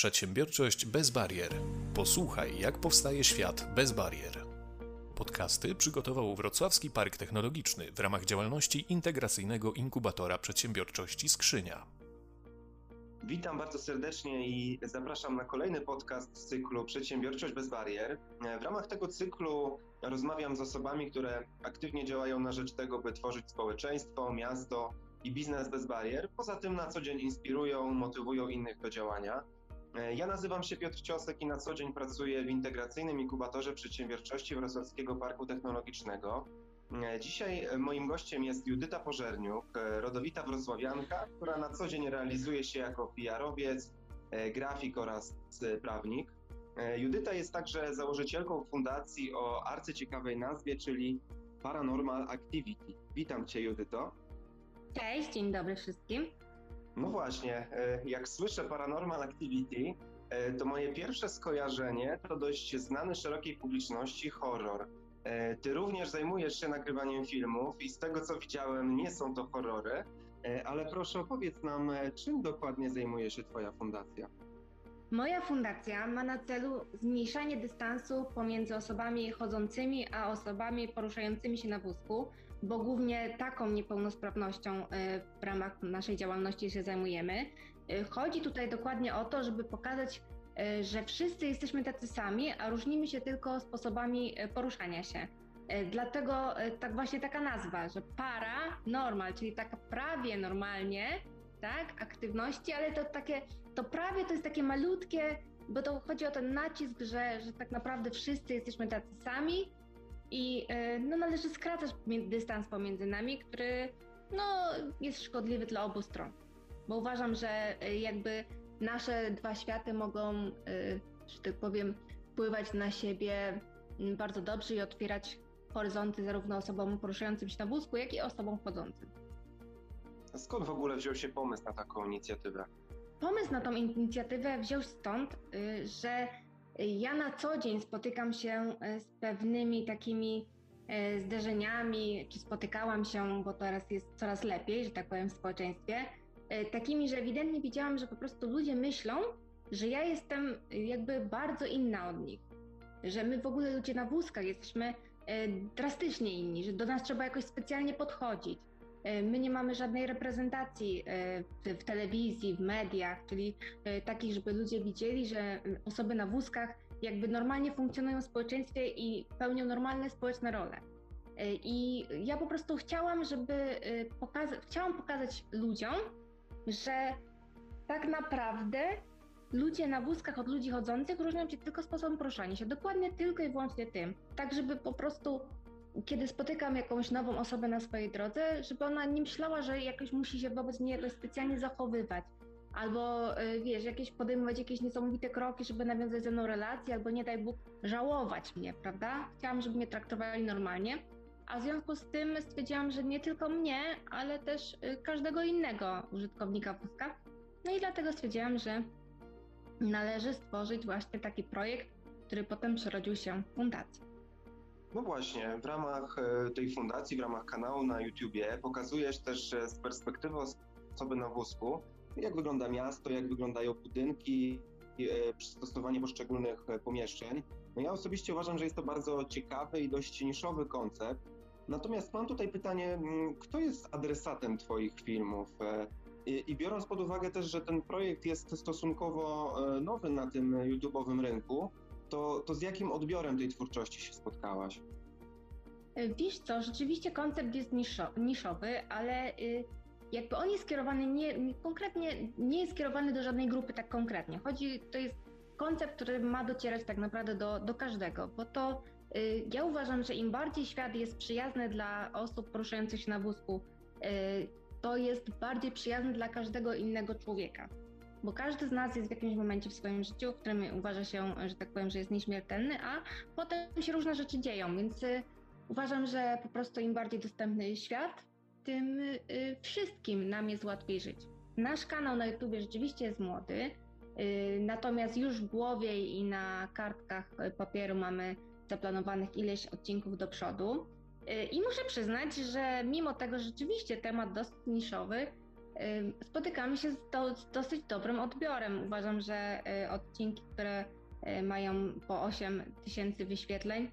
Przedsiębiorczość bez barier. Posłuchaj, jak powstaje świat bez barier. Podcasty przygotował Wrocławski Park Technologiczny w ramach działalności integracyjnego inkubatora przedsiębiorczości Skrzynia. Witam bardzo serdecznie i zapraszam na kolejny podcast z cyklu Przedsiębiorczość bez barier. W ramach tego cyklu rozmawiam z osobami, które aktywnie działają na rzecz tego, by tworzyć społeczeństwo, miasto i biznes bez barier. Poza tym na co dzień inspirują, motywują innych do działania. E, ja nazywam się Piotr Ciosek i na co dzień pracuję w integracyjnym inkubatorze przedsiębiorczości Wrocławskiego Parku Technologicznego. E, dzisiaj moim gościem jest Judyta Pożerniuk, e, rodowita wrocławianka, która na co dzień realizuje się jako PR-owiec, grafik oraz prawnik. Judyta jest także założycielką fundacji o arcyciekawej nazwie, czyli Paranormal Activity. Witam Cię, Judyto. Cześć, dzień dobry wszystkim. No właśnie, e, jak słyszę Paranormal Activity, e, to moje pierwsze skojarzenie to dość znany szerokiej publiczności horror. E, ty również zajmujesz się nagrywaniem filmów i z tego co widziałem, nie są to horrory, ale proszę opowiedz nam, czym dokładnie zajmuje się Twoja fundacja. Moja fundacja ma na celu zmniejszanie dystansu pomiędzy osobami chodzącymi a osobami poruszającymi się na wózku, bo głównie taką niepełnosprawnością y, w ramach naszej działalności się zajmujemy. Y, chodzi tutaj dokładnie o to, żeby pokazać, y, że wszyscy jesteśmy tacy sami, a różnimy się tylko sposobami poruszania się. Dlatego tak właśnie taka nazwa, że para normal, czyli taka prawie normalnie, tak, aktywności, ale to takie, to prawie to jest takie malutkie, bo to chodzi o ten nacisk, że, że tak naprawdę wszyscy jesteśmy tacy sami i e, no, należy skracać dystans pomiędzy nami, który no, jest szkodliwy dla obu stron. Bo uważam, że e, jakby nasze dwa światy mogą, e, że tak powiem, wpływać na siebie bardzo dobrze i otwierać horyzonty zarówno osobom poruszającym się na wózku, jak i osobom chodzącym. Skąd w ogóle wziął się pomysł na taką inicjatywę? Pomysł na tą inicjatywę wziął stąd, y, że ja na co dzień spotykam się y, z pewnymi takimi y, zderzeniami, czy spotykałam się, bo teraz jest coraz lepiej, że tak powiem, w społeczeństwie, takimi, że ewidentnie widziałam, że po prostu ludzie myślą, że ja jestem jakby bardzo inna od nich. Że my w ogóle ludzie na wózkach jesteśmy drastycznie inni, że do nas trzeba jakoś specjalnie podchodzić E, my nie mamy żadnej reprezentacji e, w, telewizji, w mediach, czyli e, takich, żeby ludzie widzieli, że osoby na wózkach jakby normalnie funkcjonują w społeczeństwie i pełnią normalne społeczne role. I ja po prostu chciałam, żeby pokazać, chciałam pokazać ludziom, że tak naprawdę ludzie na wózkach od ludzi chodzących różnią się tylko sposobem poruszania się, dokładnie tylko i wyłącznie tym, tak żeby po prostu kiedy spotykam jakąś nową osobę na swojej drodze, żeby ona nie myślała, że jakoś musi się wobec niej jakoś specjalnie zachowywać. Albo y, wiesz, jakieś podejmować jakieś niesamowite kroki, żeby nawiązać ze mną relację, albo nie daj Bóg żałować mnie, prawda? Chciałam, żeby mnie traktowali normalnie. A w związku z tym stwierdziłam, że nie tylko mnie, ale też y, każdego innego użytkownika wózka. No i dlatego stwierdziłam, że należy stworzyć właśnie taki projekt, który potem przerodził się w fundację. No właśnie, w ramach e, tej fundacji, w ramach kanału na YouTubie pokazujesz też z perspektywy osoby na wózku, jak wygląda miasto, jak wyglądają budynki, e, przystosowanie poszczególnych e, pomieszczeń. No ja osobiście uważam, że jest to bardzo ciekawy i dość niszowy koncept. Natomiast mam tutaj pytanie, mm, kto jest adresatem Twoich filmów? I, biorąc pod uwagę też, że ten projekt jest stosunkowo nowy na tym YouTube'owym rynku, to, to z jakim odbiorem tej twórczości się spotkałaś? E, wiesz co, rzeczywiście koncept jest niszo, niszowy, ale y, jakby on jest skierowany nie, nie, konkretnie, nie jest skierowany do żadnej grupy tak konkretnie. Chodzi, to jest koncept, który ma docierać tak naprawdę do, do każdego, bo to y, ja uważam, że im bardziej świat jest przyjazny dla osób poruszających się na wózku, y, to jest bardziej przyjazny dla każdego innego człowieka bo każdy z nas jest w jakimś momencie w swoim życiu, w którym uważa się, że tak powiem, że jest nieśmiertelny, a potem się różne rzeczy dzieją, więc y, uważam, że po prostu im bardziej dostępny świat, tym y, wszystkim nam jest łatwiej żyć. Nasz kanał na YouTube rzeczywiście jest młody, y, natomiast już w głowie i na kartkach papieru mamy zaplanowanych ileś odcinków do przodu. I muszę przyznać, że mimo tego, rzeczywiście temat dosyć niszowy, spotykamy się z, do, z dosyć dobrym odbiorem. Uważam, że odcinki, które mają po 8 tysięcy wyświetleń,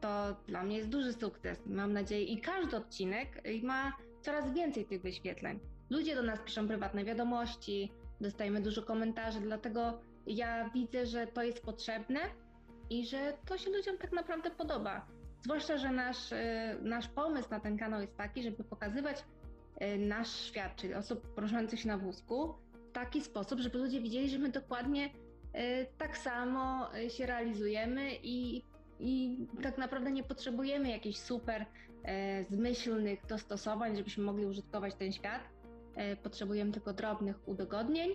to dla mnie jest duży sukces. Mam nadzieję, i każdy odcinek ma coraz więcej tych wyświetleń. Ludzie do nas piszą prywatne wiadomości, dostajemy dużo komentarzy, dlatego ja widzę, że to jest potrzebne i że to się ludziom tak naprawdę podoba. Zwłaszcza, że nasz, nasz pomysł na ten kanał jest taki, żeby pokazywać nasz świat, czyli osób poruszających się na wózku, w taki sposób, żeby ludzie widzieli, że my dokładnie e, tak samo się realizujemy i, i tak naprawdę nie potrzebujemy jakichś super zmyślnych dostosowań, żebyśmy mogli użytkować ten świat. Potrzebujemy tylko drobnych udogodnień.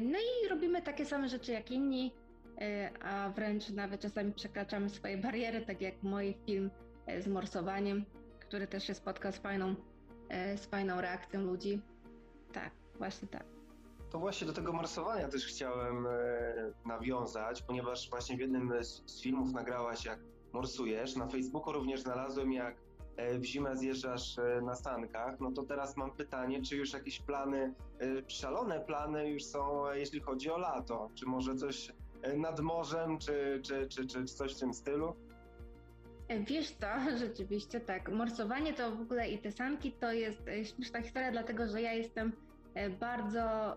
No i robimy takie same rzeczy jak inni, E, a wręcz nawet czasami przekraczamy swoje bariery, tak jak mój film e, z morsowaniem, który też się spotkał z fajną, e, z fajną reakcją ludzi. Tak, właśnie tak. To właśnie do tego morsowania też chciałem nawiązać, ponieważ właśnie w jednym z filmów nagrałaś, jak morsujesz. Na Facebooku również znalazłem, jak w zimę zjeżdżasz na sankach. No to teraz mam pytanie, czy już jakieś plany, szalone plany już są, jeśli chodzi o lato? Czy może coś E, nad morzem, czy, czy, czy, czy coś w tym stylu? E, wiesz co, rzeczywiście tak. Morsowanie to w ogóle i te sanki to jest e, śmieszna historia, dlatego że ja jestem bardzo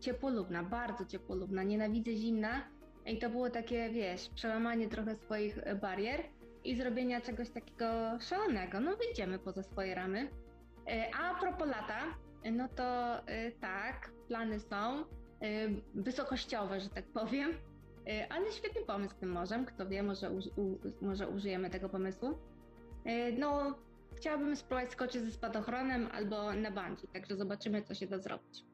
ciepłolubna, bardzo ciepłolubna, nienawidzę zimna i to było takie, wiesz, przełamanie trochę swoich barier i zrobienia czegoś takiego szalonego. No wyjdziemy poza swoje ramy. A propos lata, no to tak, plany są. Wysokościowe, że tak powiem. Y, ale świetny pomysł z tym morzem. Kto wie, może, u, może użyjemy tego pomysłu. Y, no, chciałabym spróbować skoczyć ze spadochronem albo na bungee, także zobaczymy, co się da zrobić.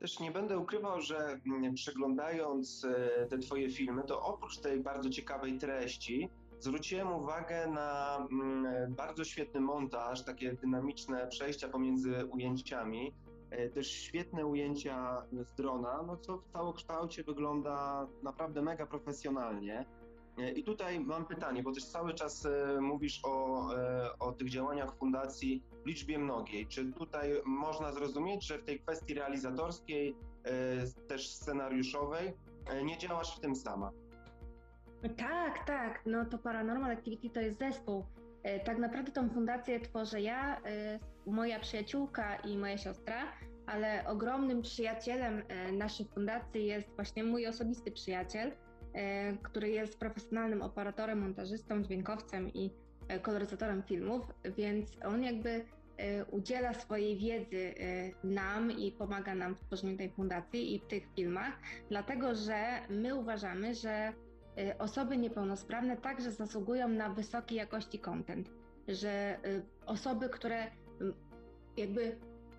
Też nie będę ukrywał, że mm, przeglądając te Twoje filmy, to oprócz tej bardzo ciekawej treści, zwróciłem uwagę na mm, bardzo świetny montaż, takie dynamiczne przejścia pomiędzy ujęciami E, też świetne ujęcia z drona, no co w całokształcie wygląda naprawdę mega profesjonalnie. E, I tutaj mam pytanie, bo też cały czas e, mówisz o, o tych działaniach fundacji w liczbie mnogiej. Czy tutaj można zrozumieć, że w tej kwestii realizatorskiej, też scenariuszowej, nie działasz w tym sama? Tak, tak. No to Paranormal Activity to jest zespół. Tak naprawdę tą fundację tworzę ja, moja przyjaciółka i moja siostra, ale ogromnym przyjacielem e, naszej fundacji jest właśnie mój osobisty przyjaciel, e, który jest profesjonalnym operatorem, montażystą, dźwiękowcem i e, koloryzatorem filmów, więc on jakby udziela swojej wiedzy nam i pomaga nam w tworzeniu tej fundacji i w tych filmach, dlatego że my uważamy, że osoby niepełnosprawne także zasługują na wysokiej jakości content, że osoby, które jakby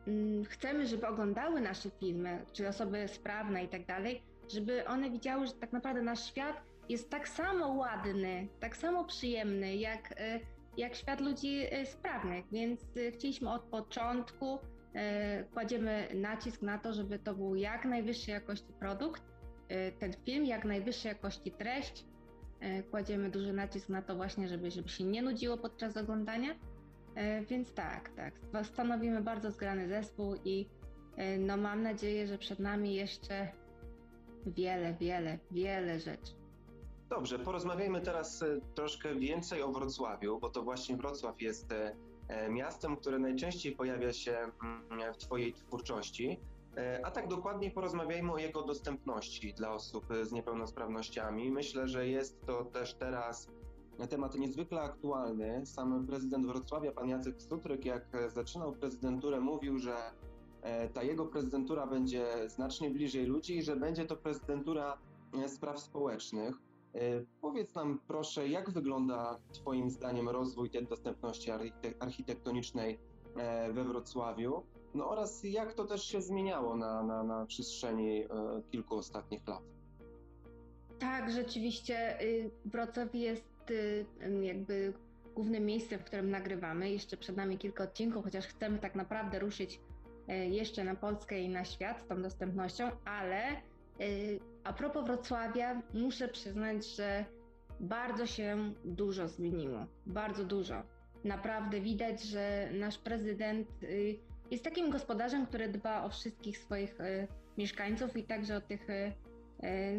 mm, chcemy, żeby oglądały nasze filmy, czy osoby sprawne i tak dalej, żeby one widziały, że tak naprawdę nasz świat jest tak samo ładny, tak samo przyjemny, jak, y, jak świat ludzi y, sprawnych. Więc y, chcieliśmy od początku, kładziemy nacisk na to, żeby to był jak najwyższej jakości produkt, ten film, jak najwyższej jakości treść. Kładziemy duży nacisk na to właśnie, żeby, żeby się nie nudziło podczas oglądania E, więc tak, tak. Stanowimy bardzo zgrany zespół i no mam nadzieję, że przed nami jeszcze wiele, wiele, wiele rzeczy. Dobrze, porozmawiajmy teraz troszkę więcej o Wrocławiu, bo to właśnie Wrocław jest miastem, które najczęściej pojawia się mm, w Twojej twórczości. A tak dokładniej porozmawiajmy o jego dostępności dla osób z niepełnosprawnościami. Myślę, że jest to też teraz temat niezwykle aktualny. Sam prezydent Wrocławia, pan Jacek Stutryk, jak zaczynał prezydenturę, mówił, że e, ta jego prezydentura będzie znacznie bliżej ludzi i że będzie to prezydentura e, spraw społecznych. E, powiedz nam proszę, jak wygląda Twoim zdaniem rozwój tej dostępności architektonicznej we Wrocławiu? No oraz jak to też się zmieniało na, na, na przestrzeni kilku ostatnich lat? Tak, rzeczywiście y, Wrocław jest jakby głównym miejscem, w którym nagrywamy. Jeszcze przed nami kilka odcinków, chociaż chcemy tak naprawdę ruszyć e, jeszcze na Polskę i na świat z tą dostępnością, ale e, a propos Wrocławia, muszę przyznać, że bardzo się dużo zmieniło. Bardzo dużo. Naprawdę widać, że nasz prezydent y, jest takim gospodarzem, który dba o wszystkich swoich mieszkańców i także o tych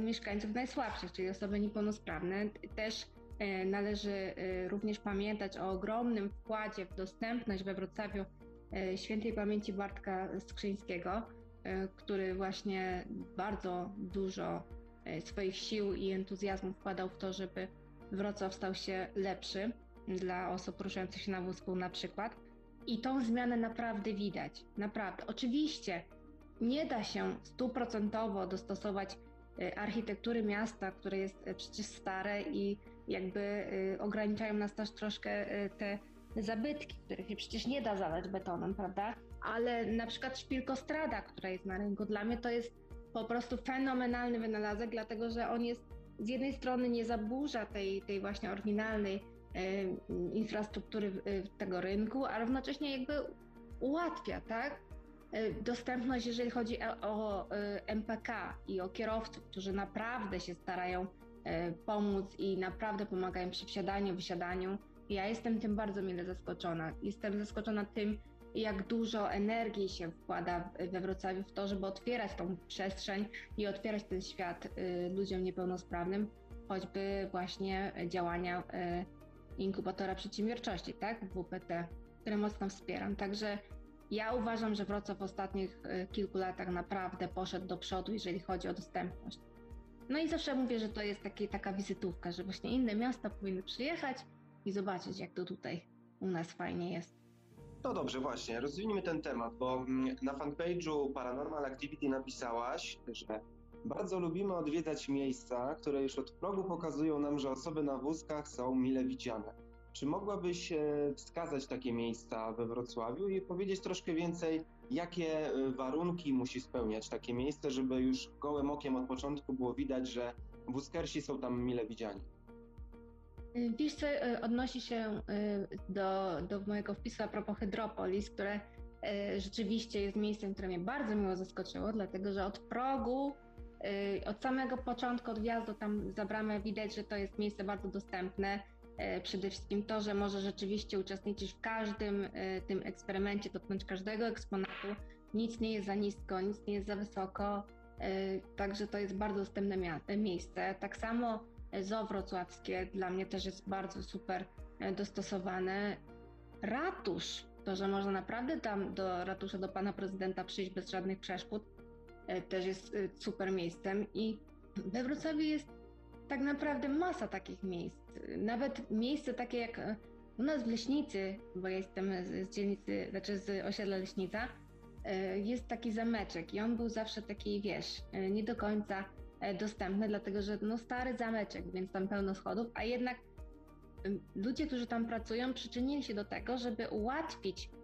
mieszkańców najsłabszych, czyli osoby niepełnosprawne. Też należy również pamiętać o ogromnym wkładzie w dostępność we Wrocławiu świętej pamięci Bartka Skrzyńskiego, który właśnie bardzo dużo swoich sił i entuzjazmu wkładał w to, żeby Wrocław stał się lepszy dla osób poruszających się na wózku na przykład. I tą zmianę naprawdę widać. Naprawdę. Oczywiście nie da się stuprocentowo dostosować y, architektury miasta, które jest y, przecież stare i jakby y, ograniczają nas też troszkę te zabytki, których przecież nie da zalać betonem, prawda? Ale na przykład szpilkostrada, która jest na rynku, dla mnie to jest po prostu fenomenalny wynalazek, dlatego że on jest z jednej strony nie zaburza tej, tej właśnie oryginalnej infrastruktury e, tego rynku, a równocześnie jakby ułatwia, tak? E, dostępność, jeżeli chodzi o, MPK i o kierowców, którzy naprawdę się starają pomóc i naprawdę pomagają przy wsiadaniu, wysiadaniu. Ja jestem tym bardzo mile zaskoczona. Jestem zaskoczona tym, jak dużo energii się wkłada we Wrocławiu w to, żeby otwierać tą przestrzeń i otwierać ten świat y, ludziom niepełnosprawnym, choćby właśnie działania y, inkubatora przedsiębiorczości, tak, WPT, które mocno wspieram. Także ja uważam, że Wrocław w ostatnich y, kilku latach naprawdę poszedł do przodu, jeżeli chodzi o dostępność. No i zawsze mówię, że to jest taki, taka wizytówka, że właśnie inne miasta powinny przyjechać i zobaczyć, jak to tutaj u nas fajnie jest. No dobrze, właśnie, rozwiniemy ten temat, bo mm, na fanpage'u Paranormal Activity napisałaś, że bardzo lubimy odwiedzać miejsca, które już od progu pokazują nam, że osoby na wózkach są mile widziane. Czy mogłabyś e, wskazać takie miejsca we Wrocławiu i powiedzieć troszkę więcej, jakie e, warunki musi spełniać takie miejsce, żeby już gołym okiem od początku było widać, że wózkersi są tam mile widziani? Wiesz co, y, odnosi się do, do mojego wpisu a propos Hydropolis, które rzeczywiście jest miejscem, które mnie bardzo miło zaskoczyło, dlatego że od progu, od samego początku, od wjazdu tam za bramę widać, że to jest miejsce bardzo dostępne. Przede wszystkim to, że może rzeczywiście uczestniczyć w każdym tym eksperymencie, dotknąć każdego eksponatu. Nic nie jest za nisko, nic nie jest za wysoko, także to jest bardzo dostępne miejsce. Tak samo Zoo wrocławskie dla mnie też jest bardzo super dostosowane. Ratusz, to, że można naprawdę tam do ratusza, do pana prezydenta przyjść bez żadnych przeszkód, też jest e, super miejscem i we Wrocławiu jest tak naprawdę masa takich miejsc. Nawet miejsce takie jak u nas w Leśnicy, bo ja jestem z dzielnicy, znaczy z osiedla Leśnica, jest taki zameczek i on był zawsze taki, wiesz, nie do końca E, dostępne, dlatego że no stary zameczek, więc tam pełno schodów, a jednak ludzie, którzy tam pracują, przyczynili się do tego, żeby ułatwić e,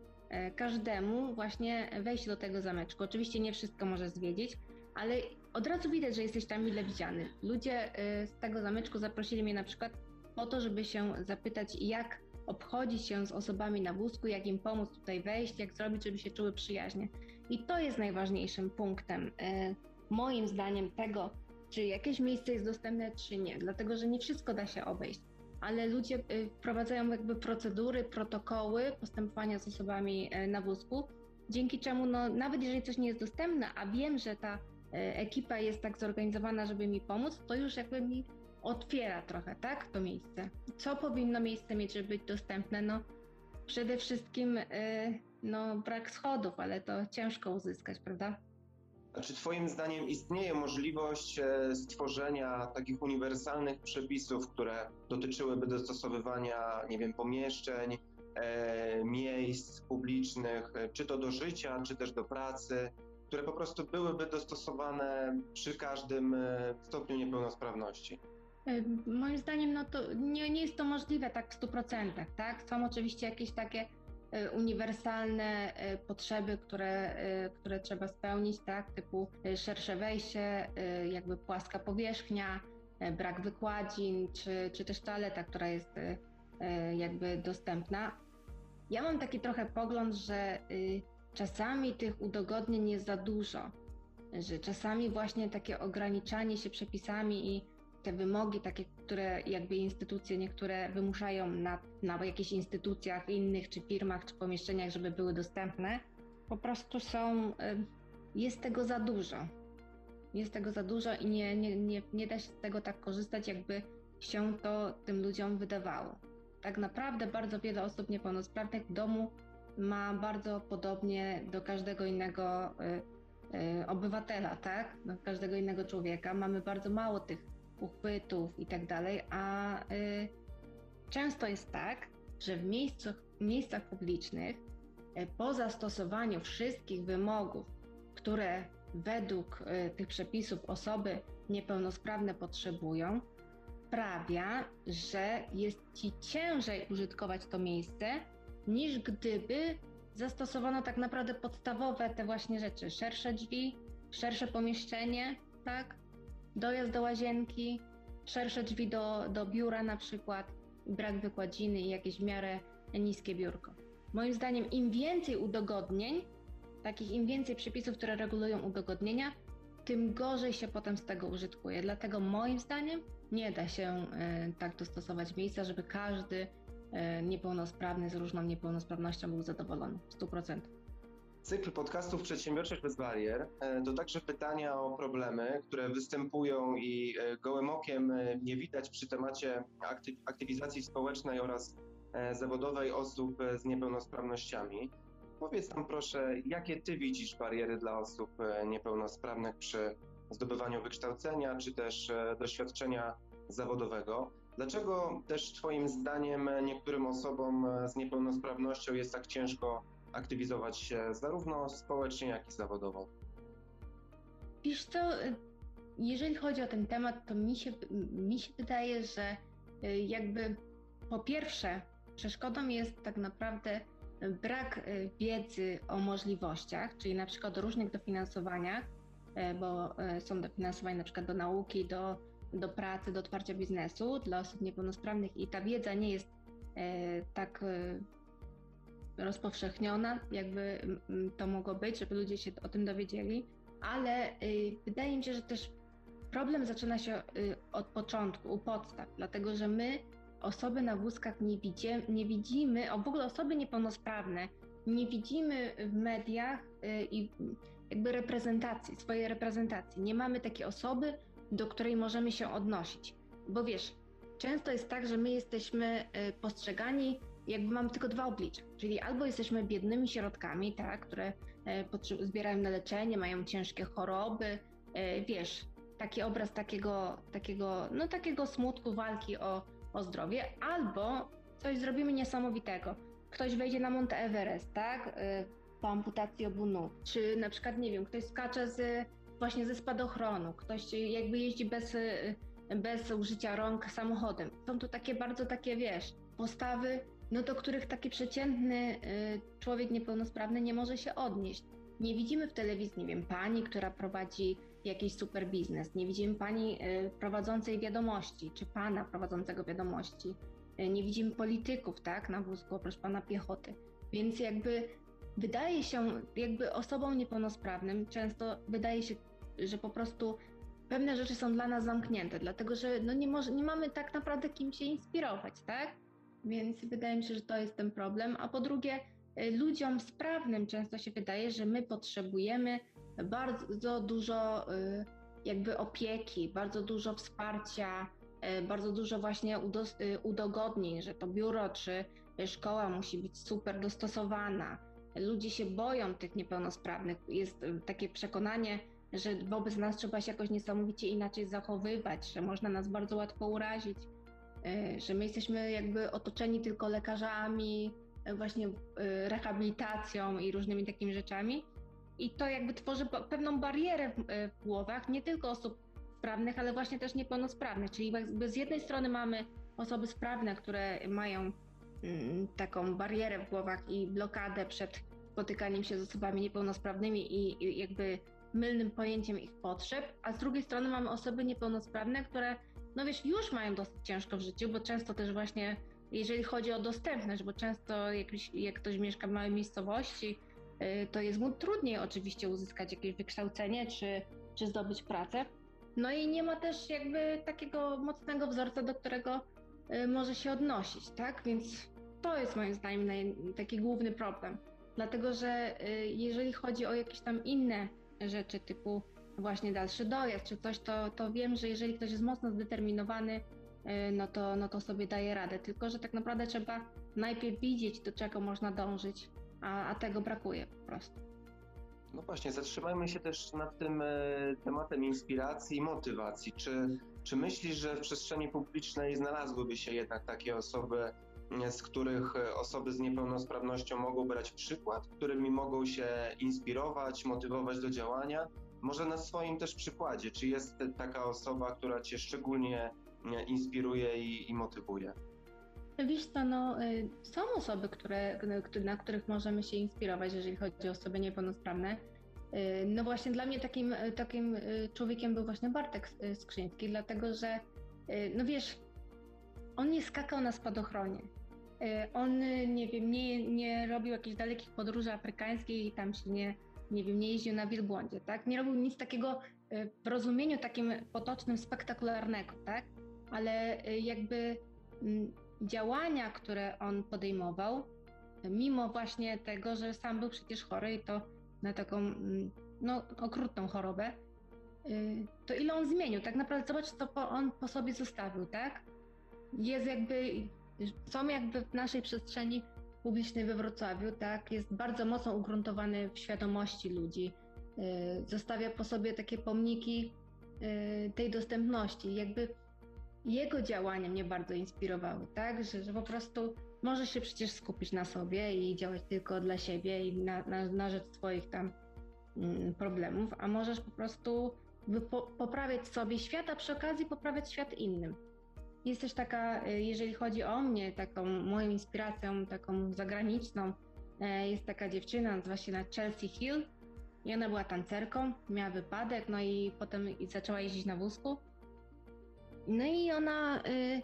każdemu właśnie wejść do tego zameczku. Oczywiście nie wszystko może zwiedzić, ale od razu widać, że jesteś tam mile widziany. Ludzie e, z tego zameczku zaprosili mnie na przykład po to, żeby się zapytać, jak obchodzić się z osobami na wózku, jak im pomóc tutaj wejść, jak zrobić, żeby się czuły przyjaźnie. I to jest najważniejszym punktem, moim zdaniem, tego, czy jakieś miejsce jest dostępne, czy nie, dlatego że nie wszystko da się obejść, ale ludzie y, wprowadzają jakby procedury, protokoły postępowania z osobami e, na wózku, dzięki czemu no, nawet jeżeli coś nie jest dostępne, a wiem, że ta e, ekipa jest tak zorganizowana, żeby mi pomóc, to już jakby mi otwiera trochę, tak, to miejsce. Co powinno miejsce mieć, żeby być dostępne? No, przede wszystkim e, no, brak schodów, ale to ciężko uzyskać, prawda? Czy Twoim zdaniem istnieje możliwość e, stworzenia takich uniwersalnych przepisów, które dotyczyłyby dostosowywania, nie wiem, pomieszczeń, e, miejsc publicznych, e, czy to do życia, czy też do pracy, które po prostu byłyby dostosowane przy każdym stopniu niepełnosprawności? Moim zdaniem no to nie, nie jest to możliwe tak w 100%, tak? Są oczywiście jakieś takie uniwersalne e, potrzeby, które, e, które trzeba spełnić, tak, typu szersze wejście, jakby płaska powierzchnia, brak wykładzin, czy, czy też toaleta, która jest jakby dostępna. Ja mam taki trochę pogląd, że czasami tych udogodnień jest za dużo, że czasami właśnie takie ograniczanie się przepisami i te wymogi, takie, które jakby instytucje niektóre wymuszają na, na jakichś instytucjach innych, czy firmach, czy pomieszczeniach, żeby były dostępne, po prostu są, jest tego za dużo. Jest tego za dużo i nie, nie, nie, nie da się z tego tak korzystać, jakby się to tym ludziom wydawało. Tak naprawdę bardzo wiele osób niepełnosprawnych w domu ma bardzo podobnie do każdego innego y, y, obywatela, tak? Do każdego innego człowieka. Mamy bardzo mało tych uchwytów i tak dalej, a y, często jest tak, że w miejscach, miejscach publicznych y, po zastosowaniu wszystkich wymogów, które według y, tych przepisów osoby niepełnosprawne potrzebują, sprawia, że jest ci ciężej użytkować to miejsce, niż gdyby zastosowano tak naprawdę podstawowe te właśnie rzeczy. Szersze drzwi, szersze pomieszczenie, tak? Dojazd do łazienki, szersze drzwi do, do biura na przykład, brak wykładziny i jakieś w miarę niskie biurko. Moim zdaniem im więcej udogodnień, takich im więcej przepisów, które regulują udogodnienia, tym gorzej się potem z tego użytkuje. Dlatego moim zdaniem nie da się e, tak dostosować miejsca, żeby każdy e, niepełnosprawny z różną niepełnosprawnością był zadowolony w 100%. Cykl podcastów Przedsiębiorczość bez barier e, to także pytania o problemy, które występują i gołym okiem nie widać przy temacie aktywizacji społecznej oraz zawodowej osób z niepełnosprawnościami. Powiedz nam proszę, jakie ty widzisz bariery dla osób niepełnosprawnych przy zdobywaniu wykształcenia czy też e, doświadczenia zawodowego. Dlaczego też Twoim zdaniem niektórym osobom e, z niepełnosprawnością jest tak ciężko aktywizować się zarówno społecznie, jak i zawodowo? Wiesz co, e, jeżeli chodzi o ten temat, to mi się, mi się wydaje, że jakby po pierwsze przeszkodą jest tak naprawdę brak wiedzy o możliwościach, czyli na przykład o różnych dofinansowaniach, E, bo e, są dofinansowania na przykład do nauki, do, do pracy, do otwarcia biznesu dla osób niepełnosprawnych i ta wiedza nie jest e, tak rozpowszechniona, jakby to mogło być, żeby ludzie się o tym dowiedzieli, ale wydaje mi się, że też problem zaczyna się od początku, u podstaw, dlatego że my osoby na wózkach nie, widzimy, nie widzimy, o w ogóle osoby niepełnosprawne nie widzimy w mediach i jakby reprezentacji, swojej reprezentacji. Nie mamy takiej osoby, do której możemy się odnosić. Bo wiesz, często jest tak, że my jesteśmy y, postrzegani, jakby mamy tylko dwa oblicza. Czyli albo jesteśmy biednymi środkami, tak, które y, zbierają na leczenie, mają ciężkie choroby, y, wiesz, taki obraz takiego, takiego, no takiego smutku, walki o, o zdrowie, albo coś zrobimy niesamowitego. Ktoś wejdzie na Monte Everest, tak? po amputacji obu nóg, czy na przykład, nie wiem, ktoś skacze z, właśnie ze spadochronu, ktoś jakby jeździ bez, bez użycia rąk samochodem. Są to takie bardzo takie, wiesz, postawy, no do których taki przeciętny y, człowiek niepełnosprawny nie może się odnieść. Nie widzimy w telewizji, nie wiem, pani, która prowadzi jakiś super biznes, nie widzimy pani y, prowadzącej wiadomości, czy pana prowadzącego wiadomości. Y, nie widzimy polityków, tak, na wózku, oprócz pana piechoty. Więc jakby wydaje się, jakby osobom niepełnosprawnym często wydaje się, że po prostu pewne rzeczy są dla nas zamknięte, dlatego że no nie, może, nie mamy tak naprawdę kim się inspirować, tak? Więc wydaje mi się, że to jest ten problem. A po drugie, y, ludziom sprawnym często się wydaje, że my potrzebujemy bardzo dużo y, jakby opieki, bardzo dużo wsparcia, y, bardzo dużo właśnie udogodnień, że to biuro czy szkoła musi być super dostosowana, ludzie się boją tych niepełnosprawnych. Jest takie przekonanie, że wobec nas trzeba się jakoś niesamowicie inaczej zachowywać, że można nas bardzo łatwo urazić, że my jesteśmy jakby otoczeni tylko lekarzami, y, właśnie rehabilitacją i różnymi takimi rzeczami. I to jakby tworzy pewną barierę w głowach nie tylko osób sprawnych, ale właśnie też niepełnosprawnych. Czyli jakby z jednej strony mamy osoby sprawne, które mają Mm, taką barierę w głowach i blokadę przed spotykaniem się z osobami niepełnosprawnymi i, jakby mylnym pojęciem ich potrzeb, a z drugiej strony mamy osoby niepełnosprawne, które no wiesz, już mają dosyć ciężko w życiu, bo często też właśnie jeżeli chodzi o dostępność, bo często jak, jak ktoś mieszka w małej miejscowości, y, to jest mu trudniej oczywiście uzyskać jakieś wykształcenie czy, czy zdobyć pracę. No i nie ma też jakby takiego mocnego wzorca, do którego y, może się odnosić, tak? Więc to jest moim zdaniem taki główny problem. dlatego że jeżeli chodzi o jakieś tam inne rzeczy typu właśnie dalszy dojazd czy coś, to, to wiem, że jeżeli ktoś jest mocno zdeterminowany, no to, no to sobie daje radę. Tylko, że tak naprawdę trzeba najpierw widzieć, do czego można dążyć, a, a tego brakuje po prostu. No właśnie, zatrzymajmy się też nad tym e, tematem inspiracji i motywacji. Czy, czy myślisz, że w przestrzeni publicznej znalazłyby się jednak takie osoby, e, z których e, osoby z niepełnosprawnością mogą brać przykład, którymi mogą się inspirować, motywować do działania? Może na swoim też przykładzie, czy jest taka osoba, która Cię szczególnie inspiruje i, i motywuje? Wiesz co, no, y, są osoby, które, na których możemy się inspirować, jeżeli chodzi o osoby niepełnosprawne. Y, no właśnie dla mnie takim, y, takim człowiekiem był właśnie Bartek Skrzyński, dlatego że, no wiesz, on nie skakał na spadochronie. On, nie wiem, nie, nie robił jakichś dalekich podróży afrykańskich i tam się nie, nie wiem, nie jeździł na wielbłądzie, tak? Nie robił nic takiego w rozumieniu takim potocznym, spektakularnego, tak? Ale jakby mm, działania, które on podejmował, mimo właśnie tego, że sam był przecież chory i to na taką mm, no, okrutną chorobę, y, to ile on zmienił? Tak naprawdę zobacz, co on po sobie zostawił, tak? Jest jakby, są jakby w naszej przestrzeni publicznej we Wrocławiu, tak? Jest bardzo mocno ugruntowany w świadomości ludzi. Y, zostawia po sobie takie pomniki y, tej dostępności. Jakby jego działania mnie bardzo inspirowały, tak? Że, że po prostu możesz się przecież skupić na sobie i działać tylko dla siebie i na, na, na rzecz swoich tam mm, problemów, a możesz po prostu po, poprawiać sobie świat, a przy okazji poprawiać świat innym. Jest też taka, y, jeżeli chodzi o mnie, taką moją inspiracją, taką zagraniczną, e, jest taka dziewczyna, nazywa się na Chelsea Hill i ona była tancerką, miała wypadek, no i potem zaczęła jeździć na wózku no i ona y,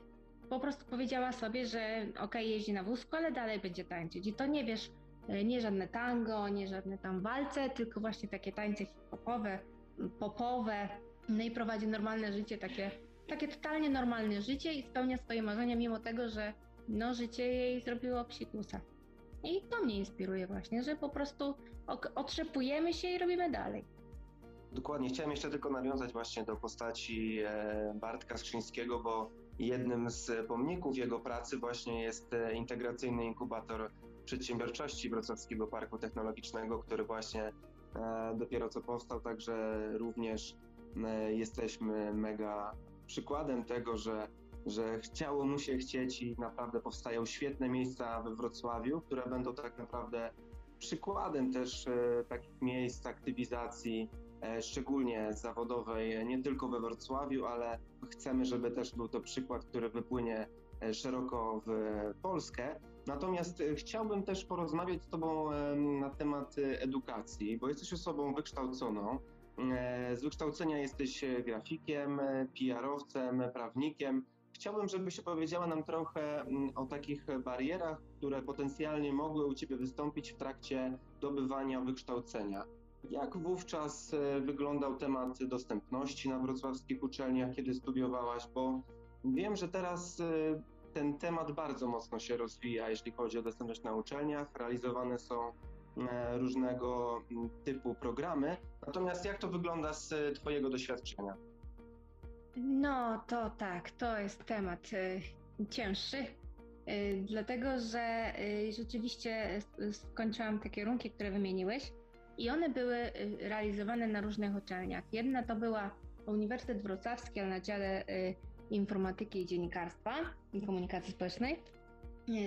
po prostu powiedziała sobie, że ok, jeździ na wózku, ale dalej będzie tańczyć. I to nie wiesz, y, nie żadne tango, nie żadne tam walce, tylko właśnie takie tańce hip-hopowe, popowe. No i prowadzi normalne życie, takie, takie totalnie normalne życie i spełnia swoje marzenia, mimo tego, że no, życie jej zrobiło psikusa. I to mnie inspiruje właśnie, że po prostu otrzepujemy się i robimy dalej. Dokładnie. Chciałem jeszcze tylko nawiązać właśnie do postaci e, Bartka Skrzyńskiego, bo jednym z pomników jego pracy właśnie jest e, integracyjny inkubator przedsiębiorczości Wrocławskiego Parku Technologicznego, który właśnie e, dopiero co powstał, także również jesteśmy mega przykładem tego, że, że chciało mu się chcieć i naprawdę powstają świetne miejsca we Wrocławiu, które będą tak naprawdę przykładem też takich miejsc aktywizacji E, szczególnie zawodowej, nie tylko we Wrocławiu, ale chcemy, żeby też był to przykład, który wypłynie e, szeroko w Polskę. Natomiast e, chciałbym też porozmawiać z Tobą na temat edukacji, bo jesteś osobą wykształconą. Z wykształcenia jesteś grafikiem, PR-owcem, prawnikiem. Chciałbym, żebyś opowiedziała nam trochę mm, o takich barierach, które potencjalnie mogły u Ciebie wystąpić w trakcie dobywania wykształcenia. Jak wówczas e, wyglądał temat dostępności na wrocławskich uczelniach, kiedy studiowałaś? Bo wiem, że teraz e, ten temat bardzo mocno się rozwija, jeśli chodzi o dostępność na uczelniach. Realizowane są e, różnego typu programy. Natomiast jak to wygląda z Twojego doświadczenia? No to tak, to jest temat y, cięższy, y, dlatego że rzeczywiście skończyłam te kierunki, które wymieniłeś i one były realizowane na różnych uczelniach. Jedna to była Uniwersytet Wrocławski, ale na dziale informatyki i dziennikarstwa i komunikacji społecznej.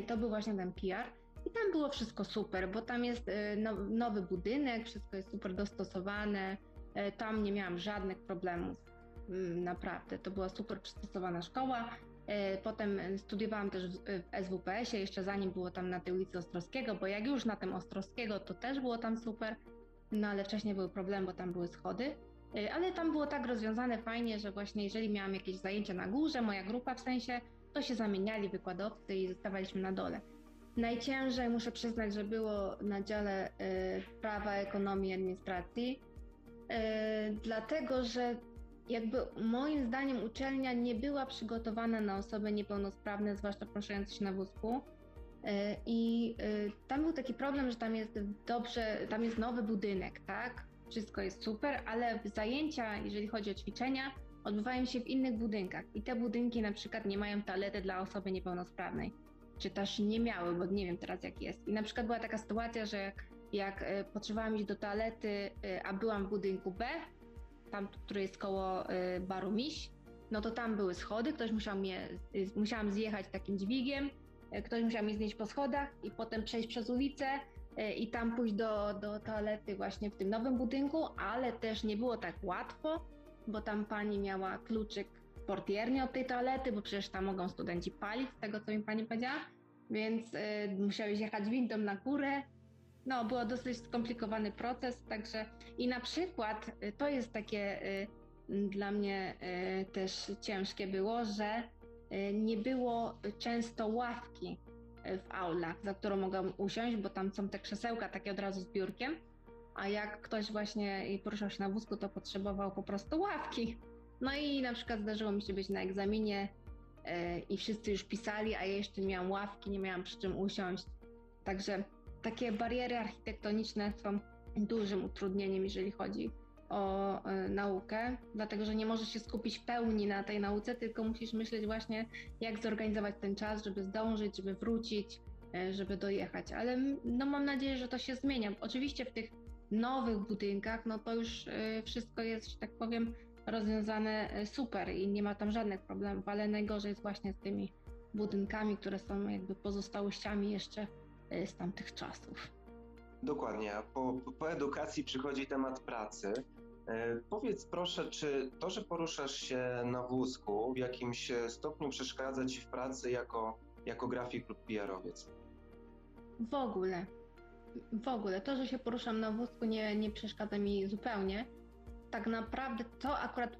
To był właśnie ten PR. Tam było wszystko super, bo tam jest no, nowy budynek, wszystko jest super dostosowane. Tam nie miałam żadnych problemów. Mm, naprawdę, to była super przystosowana szkoła. Potem studiowałam też w SWPS-ie, jeszcze zanim było tam na tej ulicy Ostrowskiego, bo jak już na tym Ostrowskiego, to też było tam super. No ale wcześniej był problem, bo tam były schody. Ale tam było tak rozwiązane fajnie, że właśnie jeżeli miałam jakieś zajęcia na górze, moja grupa w sensie, to się zamieniali wykładowcy i zostawaliśmy na dole. Najciężej muszę przyznać, że było na dziale y, prawa, ekonomii i administracji, y, dlatego że jakby moim zdaniem uczelnia nie była przygotowana na osoby niepełnosprawne, zwłaszcza poruszające się na wózku. I tam był taki problem, że tam jest dobrze, tam jest nowy budynek, tak? Wszystko jest super, ale zajęcia, jeżeli chodzi o ćwiczenia, odbywają się w innych budynkach. I te budynki na przykład nie mają toalety dla osoby niepełnosprawnej. Czy też nie miały, bo nie wiem teraz jak jest. I na przykład była taka sytuacja, że jak, jak potrzebowałam iść do toalety, a byłam w budynku B, tam, który jest koło baru Miś, no to tam były schody, ktoś musiał mnie, musiałam zjechać takim dźwigiem, e, ktoś musiał mnie znieść po schodach i potem przejść przez ulicę e, i tam pójść do, do toalety właśnie w tym nowym budynku, ale też nie było tak łatwo, bo tam pani miała kluczyk portiernie od tej toalety, bo przecież tam mogą studenci palić, z tego co mi pani powiedziała, więc y, musiałeś jechać windą na górę. No, było dosyć skomplikowany proces, także i na przykład y, to jest takie y, dla mnie e, też ciężkie było, że e, nie było często ławki e, w aulach, za którą mogłam usiąść, bo tam są te krzesełka takie od razu z biurkiem, a jak ktoś właśnie poruszał się na wózku, to potrzebował po prostu ławki. No i na przykład zdarzyło mi się być na egzaminie i wszyscy już pisali, a ja jeszcze nie miałam ławki, nie miałam przy czym usiąść. Także takie bariery architektoniczne są dużym utrudnieniem, jeżeli chodzi o e, naukę, dlatego że nie możesz się skupić w pełni na tej nauce, tylko musisz myśleć właśnie, jak zorganizować ten czas, żeby zdążyć, żeby wrócić, e, żeby dojechać. Ale no mam nadzieję, że to się zmienia. Oczywiście w tych nowych budynkach, no to już e, wszystko jest, że tak powiem, rozwiązane super i nie ma tam żadnych problemów, ale najgorzej jest właśnie z tymi budynkami, które są jakby pozostałościami jeszcze z tamtych czasów. Dokładnie, a po, po edukacji przychodzi temat pracy. E, powiedz proszę, czy to, że poruszasz się na wózku w jakimś stopniu przeszkadza Ci w pracy jako, jako grafik lub PR-owiec? W ogóle. W ogóle. To, że się poruszam na wózku nie, nie przeszkadza mi zupełnie. Tak naprawdę to akurat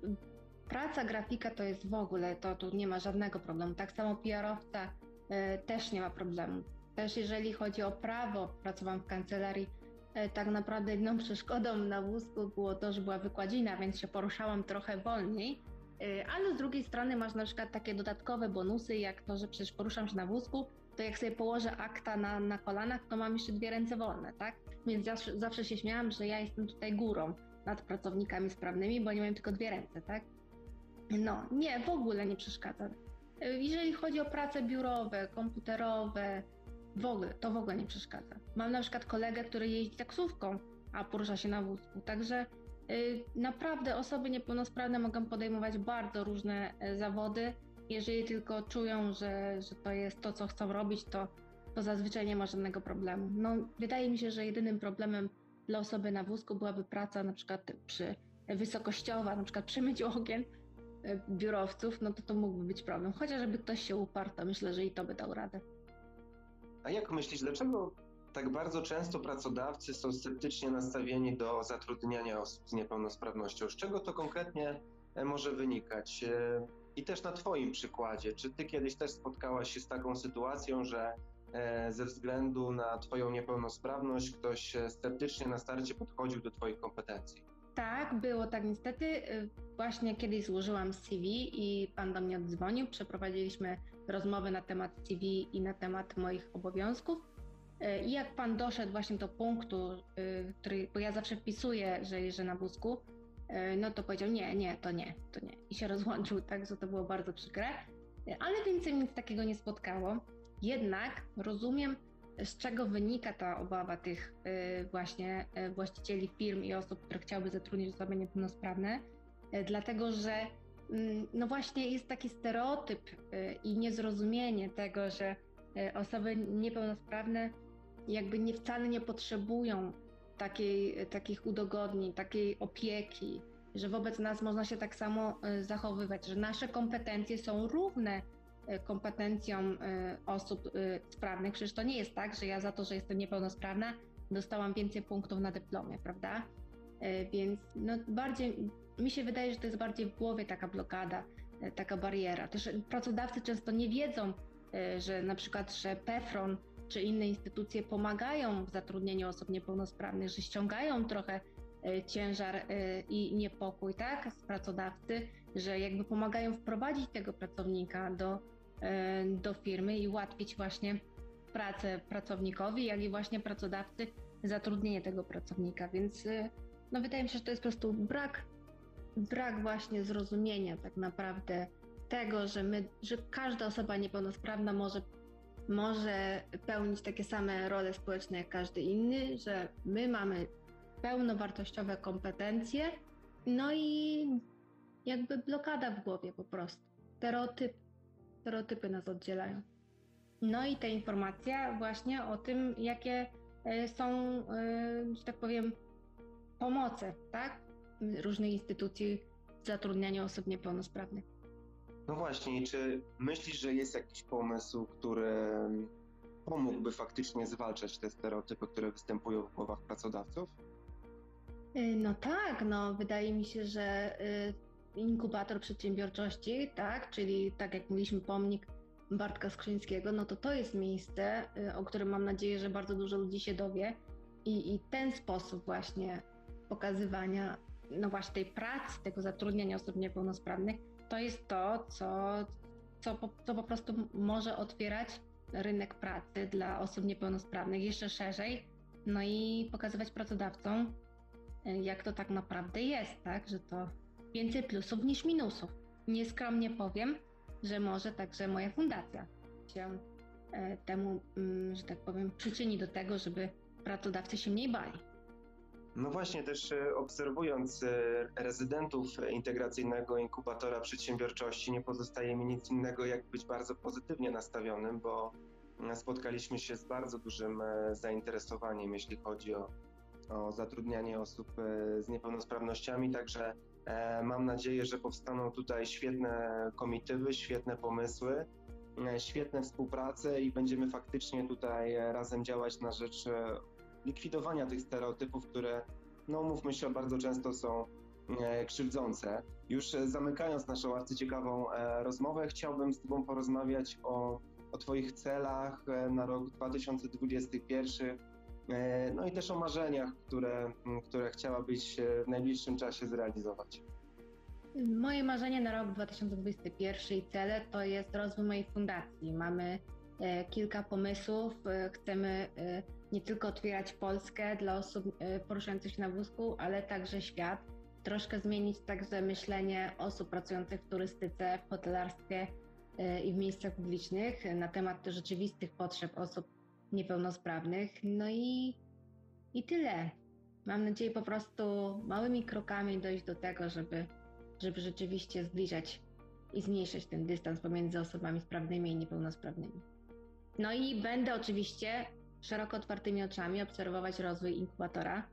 praca grafika to jest w ogóle, to tu nie ma żadnego problemu. Tak samo PR-owca y, też nie ma problemu. Też jeżeli chodzi o prawo, pracowałam w kancelarii, e, tak naprawdę jedną przeszkodą na wózku było to, że była wykładzina, więc się poruszałam trochę wolniej. E, ale z drugiej strony masz na przykład takie dodatkowe bonusy, jak to, że przecież poruszam się na wózku, to jak sobie położę akta na, na kolanach, to mam jeszcze dwie ręce wolne, tak? Więc zawsze, zawsze się śmiałam, że ja jestem tutaj górą nad pracownikami sprawnymi, bo nie mają tylko dwie ręce, tak? No, nie, w ogóle nie przeszkadza. Jeżeli chodzi o prace biurowe, komputerowe, w ogóle, to w ogóle nie przeszkadza. Mam na przykład kolegę, który jeździ taksówką, a porusza się na wózku, także y, naprawdę osoby niepełnosprawne mogą podejmować bardzo różne y, zawody. Jeżeli tylko czują, że, że to jest to, co chcą robić, to, to zazwyczaj nie ma żadnego problemu. No, wydaje mi się, że jedynym problemem dla osoby na wózku byłaby praca na przykład przy wysokościowa, na przykład przy myciu okien y, biurowców, no to to mógłby być problem. Chociaż żeby ktoś się uparł, to myślę, że i to by dał radę. A jak myślisz, dlaczego tak bardzo często pracodawcy są sceptycznie nastawieni do zatrudniania osób z niepełnosprawnością? Z czego to konkretnie e, może wynikać? E, I też na Twoim przykładzie, czy Ty kiedyś też spotkałaś się z taką sytuacją, że e, ze względu na Twoją niepełnosprawność ktoś sceptycznie na starcie podchodził do Twoich kompetencji? Tak, było tak niestety. Właśnie kiedyś złożyłam CV i pan do mnie oddzwonił. Przeprowadziliśmy rozmowy na temat CV i na temat moich obowiązków. E, I jak pan doszedł właśnie do punktu, e, który, bo ja zawsze wpisuję, że jeżdżę na wózku, e, no to powiedział nie, nie, to nie, to nie. I się rozłączył, także to było bardzo przykre. Ale więcej nic takiego nie spotkało. Jednak rozumiem, z czego wynika ta obawa tych właśnie właścicieli firm i osób, które chciałyby zatrudnić osoby niepełnosprawne, dlatego że Mm, no właśnie jest taki stereotyp y, i niezrozumienie tego, że y, osoby niepełnosprawne jakby nie wcale nie potrzebują takiej, takich udogodnień, takiej opieki, że wobec nas można się tak samo y, zachowywać, że nasze kompetencje są równe kompetencjom osób sprawnych. Przecież to nie jest tak, że ja za to, że jestem niepełnosprawna, dostałam więcej punktów na dyplomie, prawda? Więc no bardziej mi się wydaje, że to jest bardziej w głowie taka blokada, e, taka bariera. Też pracodawcy często nie wiedzą, e, że na przykład, że PEFRON czy inne instytucje pomagają w zatrudnieniu osób niepełnosprawnych, że ściągają trochę e, ciężar i niepokój, tak, z pracodawcy, że jakby pomagają wprowadzić tego pracownika do, do firmy i ułatwić właśnie pracę pracownikowi, jak i właśnie pracodawcy zatrudnienie tego pracownika, więc y, no wydaje mi się, że to jest po prostu brak, brak właśnie zrozumienia tak naprawdę tego, że my, że każda osoba niepełnosprawna może, może pełnić takie same role społeczne jak każdy inny, że my mamy pełnowartościowe kompetencje, no i jakby blokada w głowie po prostu. Stereotyp, stereotypy nas oddzielają. No i ta informacja właśnie o tym, jakie e, są, e, że tak powiem, pomoce, tak? Różnych instytucji w zatrudnianiu osób niepełnosprawnych. No właśnie, czy myślisz, że jest jakiś pomysł, który pomógłby faktycznie zwalczać te stereotypy, które występują w głowach pracodawców? Y, no tak, no wydaje mi się, że inkubator przedsiębiorczości, tak, czyli tak jak mówiliśmy, pomnik Bartka Skrzyńskiego, no to to jest miejsce, y, o którym mam nadzieję, że bardzo dużo ludzi się dowie i, i ten sposób właśnie pokazywania, no właśnie tej pracy, tego zatrudniania osób niepełnosprawnych, to jest to, co, co, po, co po prostu może otwierać rynek pracy dla osób niepełnosprawnych jeszcze szerzej, no i pokazywać pracodawcom, jak to tak naprawdę jest, tak? Że to więcej plusów niż minusów. Nieskromnie powiem, że może także moja fundacja się e, temu, mm, że tak powiem, przyczyni do tego, żeby pracodawcy się mniej bali. No właśnie, też e, obserwując e, rezydentów integracyjnego inkubatora przedsiębiorczości, nie pozostaje mi nic innego, jak być bardzo pozytywnie nastawionym, bo spotkaliśmy się z bardzo dużym zainteresowaniem, jeśli chodzi o o zatrudnianie osób z niepełnosprawnościami, także mam nadzieję, że powstaną tutaj świetne komitywy, świetne pomysły, e, świetne współprace i będziemy faktycznie tutaj razem działać na rzecz likwidowania tych stereotypów, które, no mówmy się, bardzo często są krzywdzące. Już zamykając naszą arcyciekawą rozmowę, chciałbym z Tobą porozmawiać o, o Twoich celach na rok 2021 E, no i też o marzeniach, które, które chciałabyś w najbliższym czasie zrealizować. Moje marzenie na rok 2021 i cele to jest rozwój mojej fundacji. Mamy e, kilka pomysłów. E, chcemy nie tylko otwierać Polskę dla osób poruszających się na wózku, ale także świat. Troszkę zmienić także myślenie osób pracujących w turystyce, w hotelarstwie i w miejscach publicznych na temat rzeczywistych potrzeb osób niepełnosprawnych. No i, i tyle. Mam nadzieję po prostu małymi krokami dojść do tego, żeby, żeby rzeczywiście zbliżać i zmniejszać ten dystans pomiędzy osobami sprawnymi i niepełnosprawnymi. No i będę oczywiście szeroko otwartymi oczami obserwować rozwój inkubatora,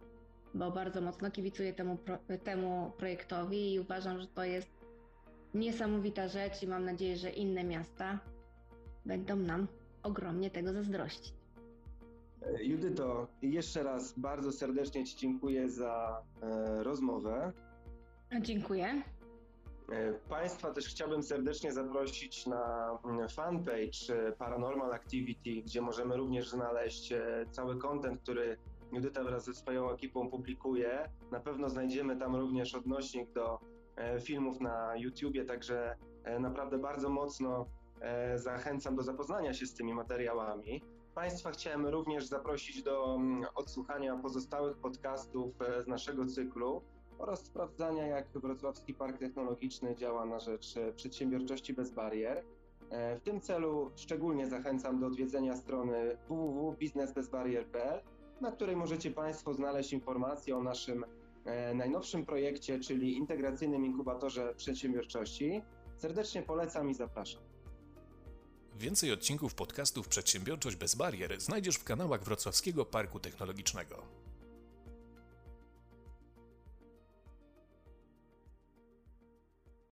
bo bardzo mocno kibicuję temu, temu projektowi i uważam, że to jest niesamowita rzecz i mam nadzieję, że inne miasta będą nam ogromnie tego zazdrościć. Judyto, jeszcze raz bardzo serdecznie Ci dziękuję za e, rozmowę. Dziękuję. E, państwa też chciałbym serdecznie zaprosić na mm, fanpage Paranormal Activity, gdzie możemy również znaleźć e, cały kontent, który Judyta wraz ze swoją ekipą publikuje. Na pewno znajdziemy tam również odnośnik do e, filmów na YouTubie, także e, naprawdę bardzo mocno e, zachęcam do zapoznania się z tymi materiałami. Państwa chciałem również zaprosić do mm, odsłuchania pozostałych podcastów e, z naszego cyklu oraz sprawdzania, jak Wrocławski Park Technologiczny działa na rzecz e, przedsiębiorczości bez barier. E, w tym celu szczególnie zachęcam do odwiedzenia strony www.biznesbezbarier.pl, na której możecie Państwo znaleźć informacje o naszym najnowszym projekcie, czyli integracyjnym inkubatorze przedsiębiorczości. Serdecznie polecam i zapraszam. Więcej odcinków podcastów Przedsiębiorczość bez barier znajdziesz w kanałach Wrocławskiego Parku Technologicznego.